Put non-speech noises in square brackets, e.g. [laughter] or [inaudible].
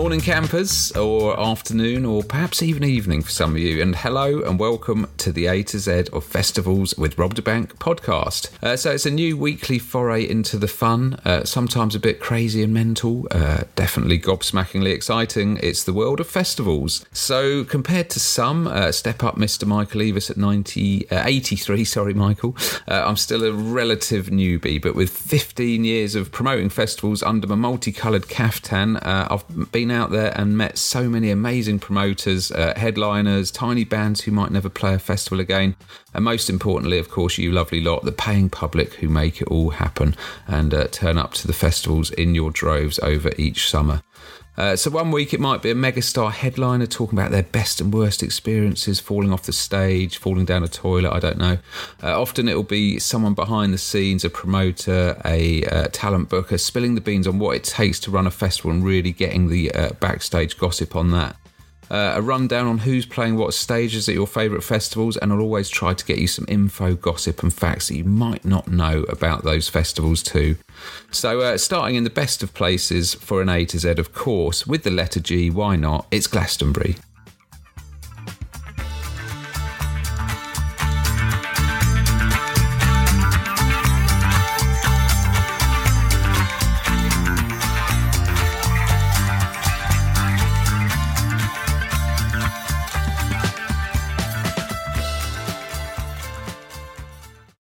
morning, campers, or afternoon, or perhaps even evening for some of you. And hello and welcome to the A to Z of Festivals with Rob da Bank podcast. Uh, so it's a new weekly foray into the fun, uh, sometimes a bit crazy and mental, uh, definitely gobsmackingly exciting. It's the world of festivals. So compared to some, uh, step up Mr. Michael Eavis at 90, 83, uh, [laughs] sorry, Michael, uh, I'm still a relative newbie, but with 15 years of promoting festivals under my multicoloured caftan, I've been out there and met so many amazing promoters, uh, headliners, tiny bands who might never play a festival again, and most importantly, of course, you lovely lot, the paying public who make it all happen and uh, turn up to the festivals in your droves over each summer. Uh, so one week it might be a megastar headliner talking about their best and worst experiences, falling off the stage, falling down a toilet. I don't know. Uh, often it will be someone behind the scenes, a promoter, a uh, talent booker, spilling the beans on what it takes to run a festival and really getting the uh, backstage gossip on that uh, a rundown on who's playing what stages at your favourite festivals, and I'll always try to get you some info, gossip, and facts that you might not know about those festivals too. So, uh, starting in the best of places for an A to Z, of course, with the letter G, why not? It's Glastonbury.